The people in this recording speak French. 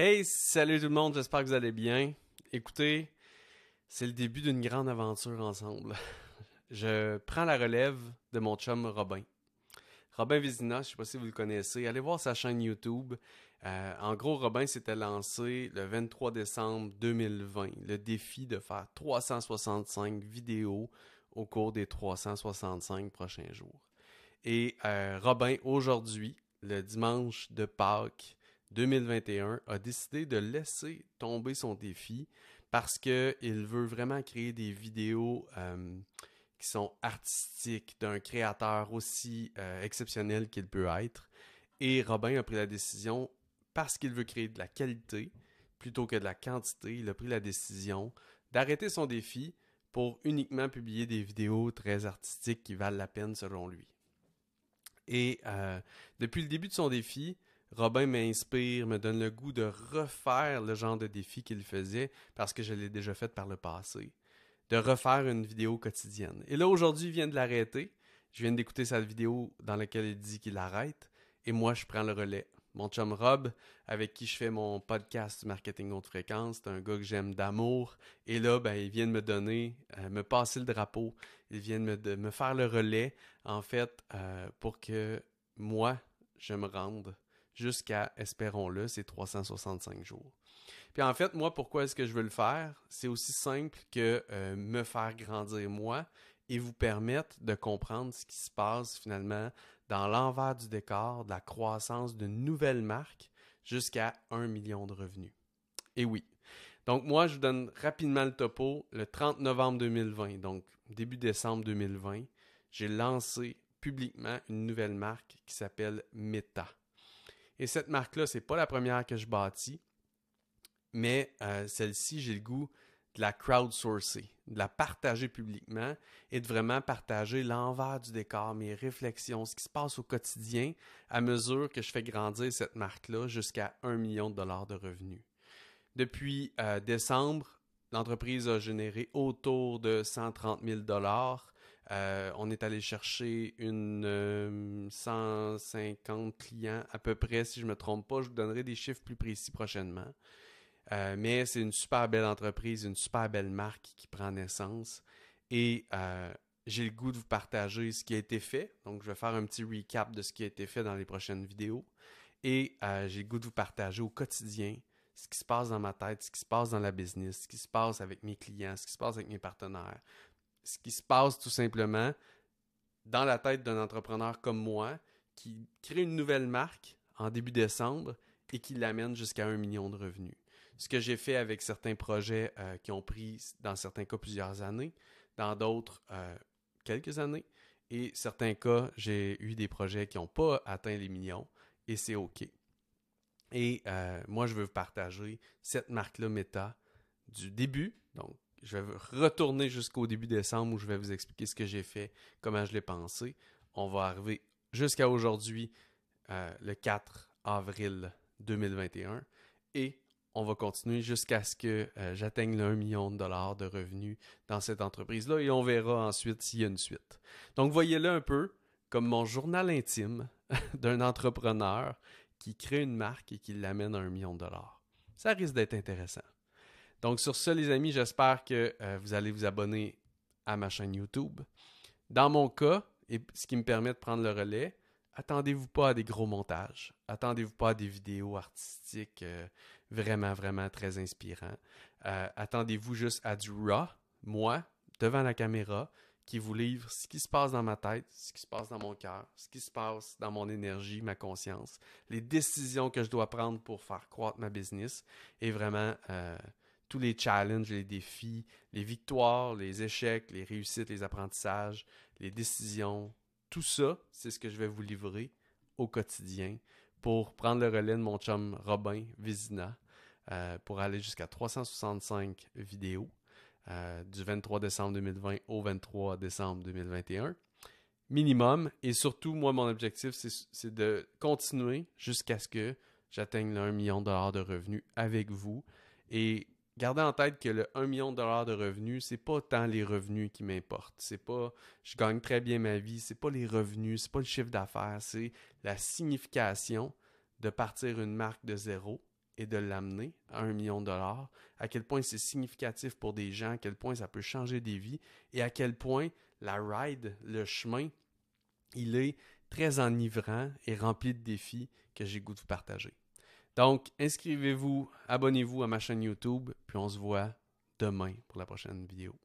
Hey, salut tout le monde, j'espère que vous allez bien. Écoutez, c'est le début d'une grande aventure ensemble. Je prends la relève de mon chum Robin. Robin Vizina, je ne sais pas si vous le connaissez, allez voir sa chaîne YouTube. Euh, en gros, Robin s'était lancé le 23 décembre 2020, le défi de faire 365 vidéos au cours des 365 prochains jours. Et euh, Robin, aujourd'hui, le dimanche de Pâques 2021, a décidé de laisser tomber son défi parce qu'il veut vraiment créer des vidéos euh, qui sont artistiques d'un créateur aussi euh, exceptionnel qu'il peut être. Et Robin a pris la décision, parce qu'il veut créer de la qualité plutôt que de la quantité, il a pris la décision d'arrêter son défi pour uniquement publier des vidéos très artistiques qui valent la peine selon lui. Et euh, depuis le début de son défi, Robin m'inspire, me donne le goût de refaire le genre de défi qu'il faisait parce que je l'ai déjà fait par le passé. De refaire une vidéo quotidienne. Et là, aujourd'hui, il vient de l'arrêter. Je viens d'écouter sa vidéo dans laquelle il dit qu'il arrête. Et moi, je prends le relais. Mon chum Rob, avec qui je fais mon podcast marketing haute fréquence, c'est un gars que j'aime d'amour. Et là, ben, il vient de me donner, euh, me passer le drapeau. Il vient de me, faire le relais, en fait, euh, pour que moi, je me rende jusqu'à, espérons-le, ces 365 jours. Puis en fait, moi, pourquoi est-ce que je veux le faire? C'est aussi simple que euh, me faire grandir moi et vous permettre de comprendre ce qui se passe finalement dans l'envers du décor de la croissance d'une nouvelle marque jusqu'à 1 million de revenus. Et oui. Donc moi, je vous donne rapidement le topo. Le 30 novembre 2020, donc début décembre 2020, j'ai lancé publiquement une nouvelle marque qui s'appelle Meta. Et cette marque-là, c'est pas la première que je bâtis, mais euh, celle-ci, j'ai le goût de la crowdsourcer, de la partager publiquement et de vraiment partager l'envers du décor, mes réflexions, ce qui se passe au quotidien à mesure que je fais grandir cette marque-là jusqu'à un million de dollars de revenus. Depuis euh, décembre, l'entreprise a généré autour de 130 000 dollars euh, on est allé chercher une 150 euh, clients à peu près, si je ne me trompe pas. Je vous donnerai des chiffres plus précis prochainement. Euh, mais c'est une super belle entreprise, une super belle marque qui prend naissance. Et j'ai le goût de vous partager ce qui a été fait. Donc, je vais faire un petit recap de ce qui a été fait dans les prochaines vidéos. Et j'ai le goût de vous partager au quotidien ce qui se passe dans ma tête, ce qui se passe dans la business, ce qui se passe avec mes clients, ce qui se passe avec mes partenaires, ce qui se passe tout simplement dans la tête d'un entrepreneur comme moi qui crée une nouvelle marque en début décembre et qui l'amène jusqu'à un million de revenus. Ce que j'ai fait avec certains projets euh, qui ont pris, dans certains cas, plusieurs années, dans d'autres, euh, quelques années. Et certains cas, j'ai eu des projets qui n'ont pas atteint les millions et c'est OK. Et euh, moi, je veux partager cette marque-là Meta du début, donc je vais retourner jusqu'au début décembre où je vais vous expliquer ce que j'ai fait, comment je l'ai pensé. On va arriver jusqu'à aujourd'hui, euh, le 4 avril 2021, et on va continuer jusqu'à ce que euh, j'atteigne le 1 million de dollars de revenus dans cette entreprise-là, et on verra ensuite s'il y a une suite. Donc, voyez-le un peu comme mon journal intime d'un entrepreneur qui crée une marque et qui l'amène à un million de dollars. Ça risque d'être intéressant. Donc sur ce, les amis, j'espère que euh, vous allez vous abonner à ma chaîne YouTube. Dans mon cas, et ce qui me permet de prendre le relais, attendez-vous pas à des gros montages. Attendez-vous pas à des vidéos artistiques euh, vraiment, vraiment très inspirants. Euh, attendez-vous juste à du raw, moi, devant la caméra, qui vous livre ce qui se passe dans ma tête, ce qui se passe dans mon cœur, ce qui se passe dans mon énergie, ma conscience, les décisions que je dois prendre pour faire croître ma business et vraiment tous les challenges, les défis, les victoires, les échecs, les réussites, les apprentissages, les décisions, tout ça, c'est ce que je vais vous livrer au quotidien pour prendre le relais de mon chum Robin Vizina euh, pour aller jusqu'à 365 vidéos euh, du 23 décembre 2020 au 23 décembre 2021 minimum. Et surtout, moi, mon objectif, c'est de continuer jusqu'à ce que j'atteigne le 1 million de dollars de revenus avec vous. Et gardez en tête que le 1 million de dollars de revenus, c'est pas tant les revenus qui m'importent. C'est pas je gagne très bien ma vie, c'est pas les revenus, c'est pas le chiffre d'affaires, c'est la signification de partir une marque de zéro et de l'amener à un million de dollars, à quel point c'est significatif pour des gens, à quel point ça peut changer des vies et à quel point la ride, le chemin, il est très enivrant et rempli de défis que j'ai goût de vous partager. Donc, inscrivez-vous, abonnez-vous à ma chaîne YouTube, puis on se voit demain pour la prochaine vidéo.